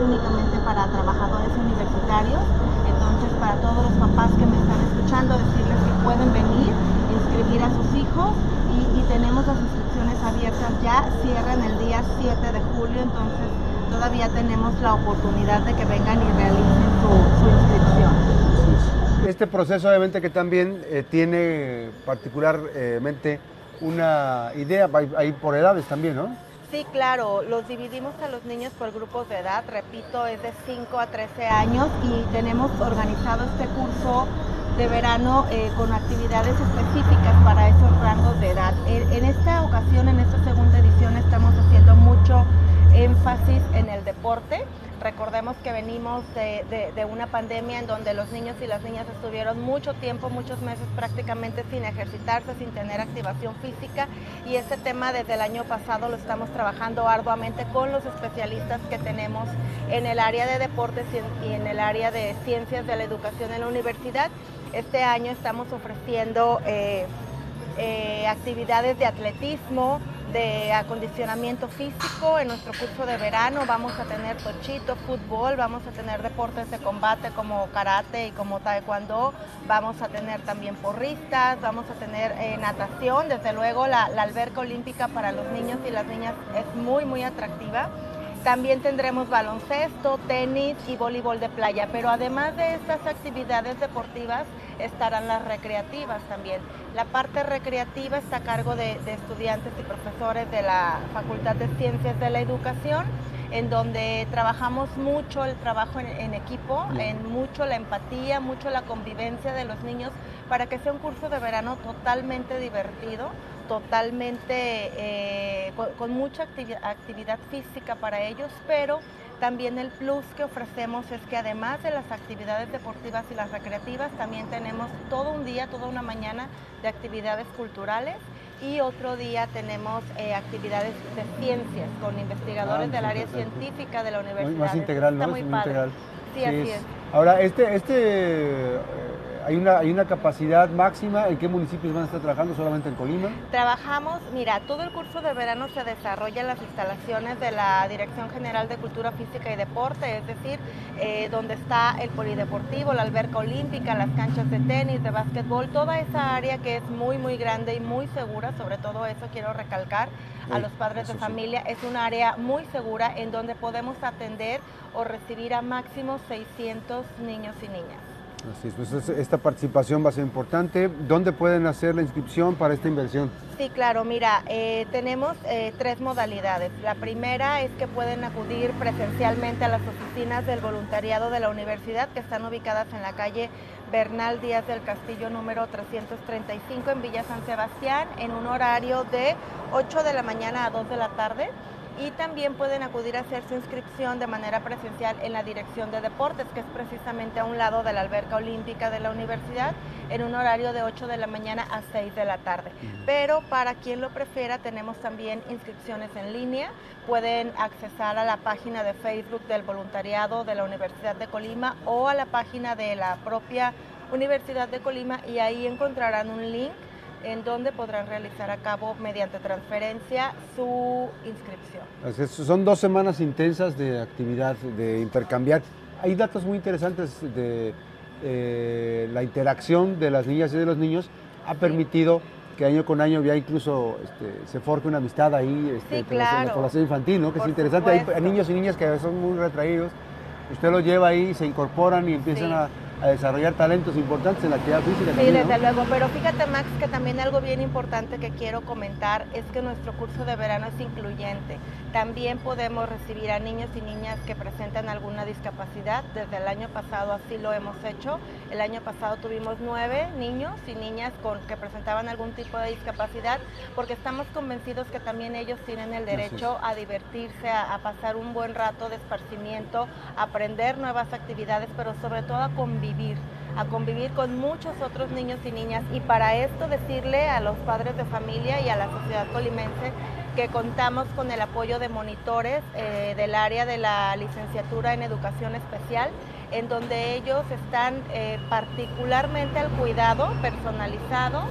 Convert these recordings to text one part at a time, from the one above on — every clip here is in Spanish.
únicamente para trabajadores universitarios. Entonces, para todos los papás que me están escuchando, decirles que pueden venir, inscribir a sus hijos y, tenemos las inscripciones abiertas ya, cierran el día 7 de julio, entonces todavía tenemos la oportunidad de que vengan y realicen su, inscripción. Este proceso obviamente que también eh, tiene particularmente una idea, ahí por edades también, ¿no? Sí, claro, los dividimos a los niños por grupos de edad, repito, es de 5 a 13 años y tenemos organizado este curso de verano eh, con actividades específicas para esos rangos de edad. En, esta ocasión, en esta segunda edición, estamos haciendo mucho énfasis en el deporte. Que venimos de, una pandemia en donde los niños y las niñas estuvieron mucho tiempo, muchos meses prácticamente sin ejercitarse, sin tener activación física y este tema desde el año pasado lo estamos trabajando arduamente con los especialistas que tenemos en el área de deportes y en, el área de ciencias de la educación en la universidad. Este año estamos ofreciendo eh, eh, actividades de atletismo, de acondicionamiento físico. En nuestro curso de verano vamos a tener tochito, fútbol, vamos a tener deportes de combate como karate y como taekwondo, vamos a tener también porristas, vamos a tener eh, natación. Desde luego la, la alberca olímpica para los niños y las niñas es muy, muy atractiva. También tendremos baloncesto, tenis y voleibol de playa, pero además de estas actividades deportivas estarán las recreativas también. La parte recreativa está a cargo de, estudiantes y profesores de la Facultad de Ciencias de la Educación en donde trabajamos mucho el trabajo en, equipo, en mucho la empatía, mucho la convivencia de los niños, para que sea un curso de verano totalmente divertido, totalmente eh, con, mucha actividad física para ellos, pero también el plus que ofrecemos es que además de las actividades deportivas y las recreativas, también tenemos todo un día, toda una mañana de actividades culturales y otro día tenemos eh, actividades de ciencias con investigadores ah, del área científica de la universidad. Más integral, ¿no? muy Integral. Sí, así es. Ahora, este, este ¿Hay una, ¿Hay una capacidad máxima? ¿En qué municipios van a estar trabajando? ¿Solamente en Colima? Trabajamos, mira, todo el curso de verano se desarrolla en las instalaciones de la Dirección General de Cultura Física y Deporte, es decir, eh, donde está el polideportivo, la alberca olímpica, las canchas de tenis, de básquetbol, toda esa área que es muy, muy grande y muy segura, sobre todo eso quiero recalcar a los padres de familia, es un área muy segura en donde podemos atender o recibir a máximo 600 niños y niñas. Así es, pues esta participación va a ser importante. ¿Dónde pueden hacer la inscripción para esta inversión? Sí, claro, mira, eh, tenemos eh, tres modalidades. La primera es que pueden acudir presencialmente a las oficinas del voluntariado de la universidad que están ubicadas en la calle Bernal Díaz del Castillo número 335 en Villa San Sebastián en un horario de 8 de la mañana a 2 de la tarde y también pueden acudir a hacer su inscripción de manera presencial en la Dirección de Deportes, que es precisamente a un lado de la alberca olímpica de la universidad, en un horario de 8 de la mañana a 6 de la tarde. Pero para quien lo prefiera, tenemos también inscripciones en línea. Pueden accesar a la página de Facebook del voluntariado de la Universidad de Colima o a la página de la propia Universidad de Colima y ahí encontrarán un link en donde podrán realizar a cabo mediante transferencia su inscripción. son dos semanas intensas de actividad, de intercambiar. Hay datos muy interesantes de eh, la interacción de las niñas y de los niños. Ha permitido que año con año ya incluso este, se forje una amistad ahí este, la población infantil, ¿no? que es interesante. Hay niños y niñas que son muy retraídos. Usted los lleva ahí, se incorporan y empiezan a a desarrollar talentos importantes en la actividad física. Sí, desde luego, pero fíjate Max que también algo bien importante que quiero comentar es que nuestro curso de verano es incluyente. También podemos recibir a niños y niñas que presentan alguna discapacidad. Desde el año pasado así lo hemos hecho. El año pasado tuvimos nueve niños y niñas con, que presentaban algún tipo de discapacidad porque estamos convencidos que también ellos tienen el derecho a divertirse, a, a pasar un buen rato de esparcimiento, a aprender nuevas actividades, pero sobre todo a convivir a convivir con muchos otros niños y niñas. Y para esto decirle a los padres de familia y a la sociedad colimense que contamos con el apoyo de monitores eh, del área de la licenciatura en educación especial, en donde ellos están eh, particularmente al cuidado personalizado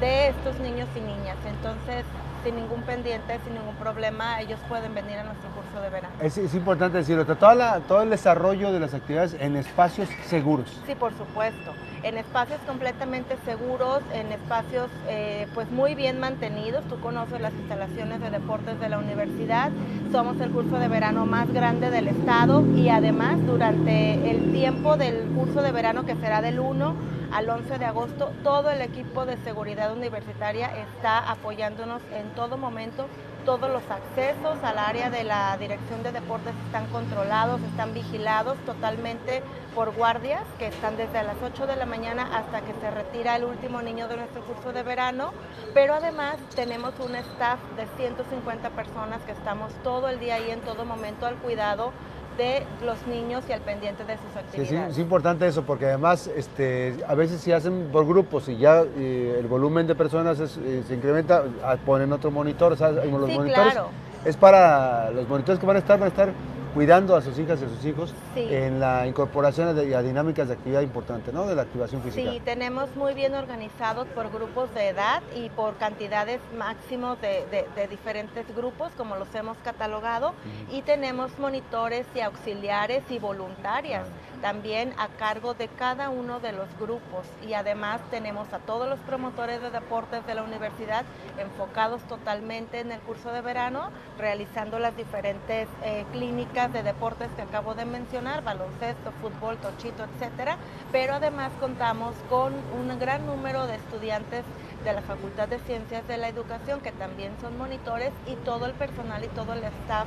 de estos niños y niñas. Entonces, sin ningún pendiente, sin ningún problema, ellos pueden venir a nuestro curso de verano. Es, es importante decirlo, todo, la, todo el desarrollo de las actividades en espacios seguros. Sí, por supuesto. En espacios completamente seguros, en espacios eh, pues muy bien mantenidos. Tú conoces las instalaciones de deportes de la universidad. Somos el curso de verano más grande del estado y además durante el tiempo del curso de verano que será del 1 al 11 de agosto, todo el equipo de seguridad universitaria está apoyándonos en todo momento. Todos los accesos al área de la Dirección de Deportes están controlados, están vigilados totalmente por guardias que están desde las 8 de la mañana hasta que se retira el último niño de nuestro curso de verano. Pero además tenemos un staff de 150 personas que estamos todo el día ahí en todo momento al cuidado de los niños y al pendiente de sus actividades. Sí, es, importante eso porque además este, a veces si hacen por grupos y ya eh, el volumen de personas eh, se incrementa, ah, ponen otro monitor, los sí, monitores claro. es para los monitores que van a estar, van a estar cuidando a sus hijas y a sus hijos en la incorporación de, a dinámicas de actividad importante, ¿no? De la activación física. Sí, tenemos muy bien organizados por grupos de edad y por cantidades máximos de, diferentes grupos, como los hemos catalogado, y tenemos monitores y auxiliares y voluntarias también a cargo de cada uno de los grupos. Y además tenemos a todos los promotores de deportes de la universidad enfocados totalmente en el curso de verano, realizando las diferentes eh, clínicas de deportes que acabo de mencionar, baloncesto, fútbol, tochito, etcétera, pero además contamos con un gran número de estudiantes de la Facultad de Ciencias de la Educación, que también son monitores, y todo el personal y todo el staff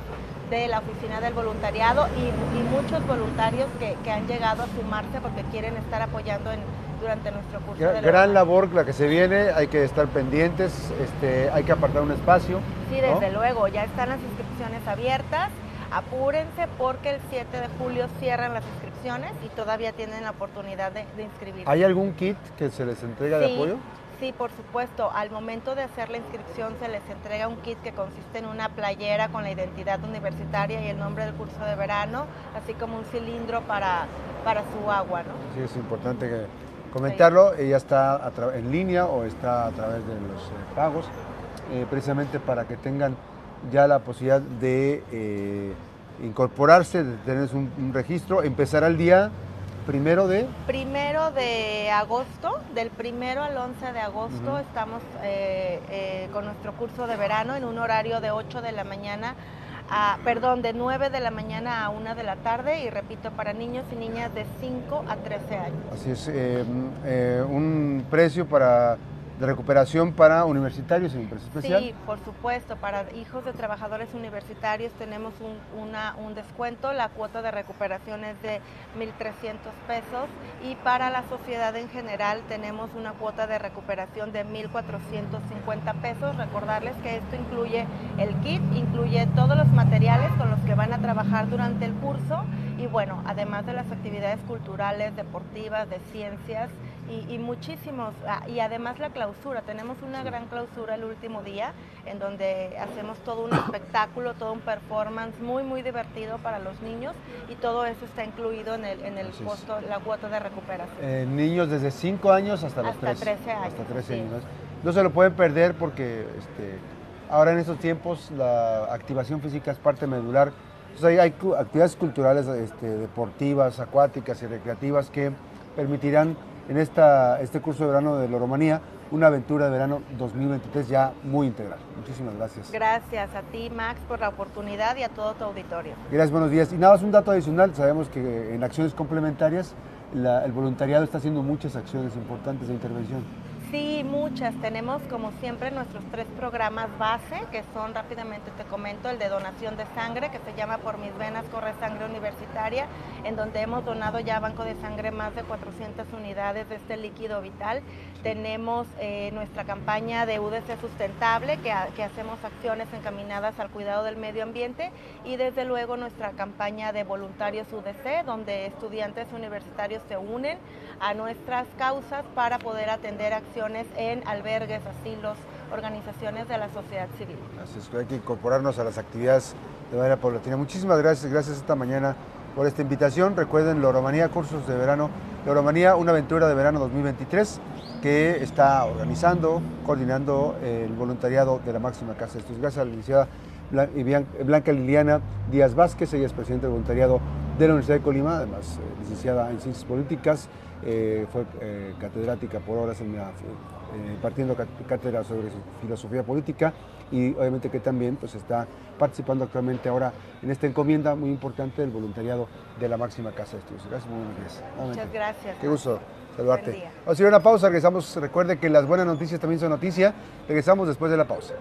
de la Oficina del Voluntariado y, muchos voluntarios que, han llegado a sumarse porque quieren estar apoyando durante nuestro curso. Gran, gran labor la que se viene, hay que estar pendientes, este, hay que apartar un espacio. Sí, desde luego, ya están las inscripciones abiertas. Apúrense porque el 7 de julio cierran las inscripciones y todavía tienen la oportunidad de, inscribirse. ¿Hay algún kit que se les entrega de apoyo? Sí, por supuesto. Al momento de hacer la inscripción se les entrega un kit que consiste en una playera con la identidad universitaria y el nombre del curso de verano, así como un cilindro para, para su agua. ¿no? Sí, es importante comentarlo. Ella está en línea o está a través de los eh, pagos, eh, precisamente para que tengan ya la posibilidad de eh, incorporarse, de tener un, un registro. Empezará el día ¿Primero de? Primero de agosto, del primero al 11 de agosto estamos eh, eh, con nuestro curso de verano en un horario de 8 de la mañana, a, perdón, de 9 de la mañana a 1 de la tarde y repito, para niños y niñas de 5 a 13 años. Así es, un precio para de recuperación para universitarios en empresa especial? Sí, por supuesto, para hijos de trabajadores universitarios tenemos un, una, un descuento, la cuota de recuperación es de 1.300 pesos y para la sociedad en general tenemos una cuota de recuperación de 1.450 pesos. Recordarles que esto incluye el kit, incluye todos los materiales con los que van a trabajar durante el curso y bueno, además de las actividades culturales, deportivas, de ciencias, y, muchísimos, ah, y además la clausura, tenemos una gran clausura el último día en donde hacemos todo un espectáculo, todo un performance muy, muy divertido para los niños y todo eso está incluido en el, en el costo, la cuota de recuperación. Eh, niños desde 5 años hasta los hasta 13 años. Hasta 13 años. No se lo pueden perder porque este, ahora en estos tiempos la activación física es parte medular. hay, hay actividades culturales, este, deportivas, acuáticas y recreativas que permitirán en esta, este curso de verano de Loromanía, una aventura de verano 2023 ya muy integral. Muchísimas gracias. Gracias a ti, Max, por la oportunidad y a todo tu auditorio. Gracias, buenos días. Y nada más un dato adicional, sabemos que en acciones complementarias el voluntariado está haciendo muchas acciones importantes de intervención. Sí, muchas. Tenemos como siempre nuestros tres programas base, que son rápidamente te comento, el de donación de sangre, que se llama Por mis venas corre sangre universitaria, en donde hemos donado ya a Banco de Sangre más de 400 unidades de este líquido vital. Tenemos eh, nuestra campaña de UDC sustentable, que, que hacemos acciones encaminadas al cuidado del medio ambiente, y desde luego nuestra campaña de voluntarios UDC, donde estudiantes universitarios se unen a nuestras causas para poder atender acciones en albergues, asilos, organizaciones de la sociedad civil. Así es, hay que incorporarnos a las actividades de manera paulatina. Muchísimas gracias, gracias esta mañana por esta invitación. Recuerden Loromanía Cursos de Verano, Loromanía, una aventura de verano 2023 que está organizando, coordinando el voluntariado de la máxima casa de estudios. Gracias a la licenciada Blanca Liliana Díaz Vázquez, ella es presidenta del voluntariado de la Universidad de Colima, además eh, licenciada en Ciencias Políticas, eh, fue eh, catedrática por horas en la, impartiendo cátedra sobre filosofía política y obviamente que también pues, está participando actualmente ahora en esta encomienda muy importante del voluntariado de la máxima casa de estudios. Gracias, muy gracias. Muchas gracias. Qué gusto saludarte. Vamos a ir a una pausa, regresamos. Recuerde que las buenas noticias también son noticia. Regresamos después de la pausa.